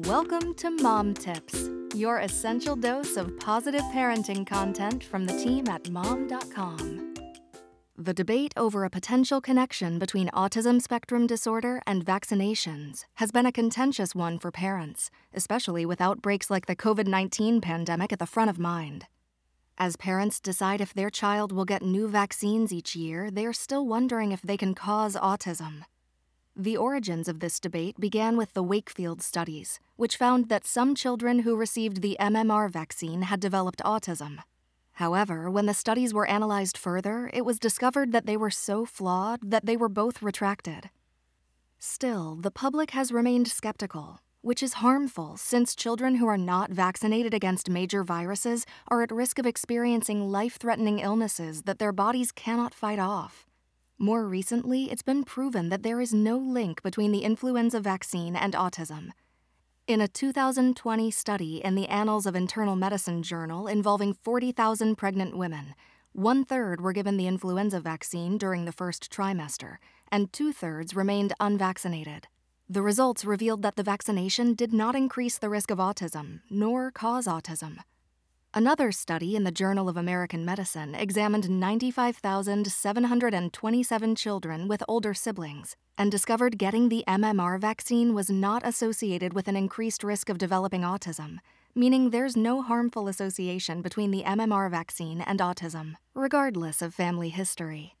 Welcome to Mom Tips, your essential dose of positive parenting content from the team at mom.com. The debate over a potential connection between autism spectrum disorder and vaccinations has been a contentious one for parents, especially with outbreaks like the COVID 19 pandemic at the front of mind. As parents decide if their child will get new vaccines each year, they are still wondering if they can cause autism. The origins of this debate began with the Wakefield studies, which found that some children who received the MMR vaccine had developed autism. However, when the studies were analyzed further, it was discovered that they were so flawed that they were both retracted. Still, the public has remained skeptical, which is harmful since children who are not vaccinated against major viruses are at risk of experiencing life threatening illnesses that their bodies cannot fight off. More recently, it's been proven that there is no link between the influenza vaccine and autism. In a 2020 study in the Annals of Internal Medicine journal involving 40,000 pregnant women, one third were given the influenza vaccine during the first trimester, and two thirds remained unvaccinated. The results revealed that the vaccination did not increase the risk of autism, nor cause autism. Another study in the Journal of American Medicine examined 95,727 children with older siblings and discovered getting the MMR vaccine was not associated with an increased risk of developing autism, meaning there's no harmful association between the MMR vaccine and autism, regardless of family history.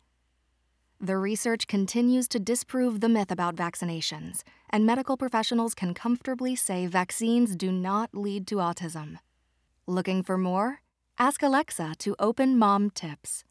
The research continues to disprove the myth about vaccinations, and medical professionals can comfortably say vaccines do not lead to autism. Looking for more? Ask Alexa to open Mom Tips.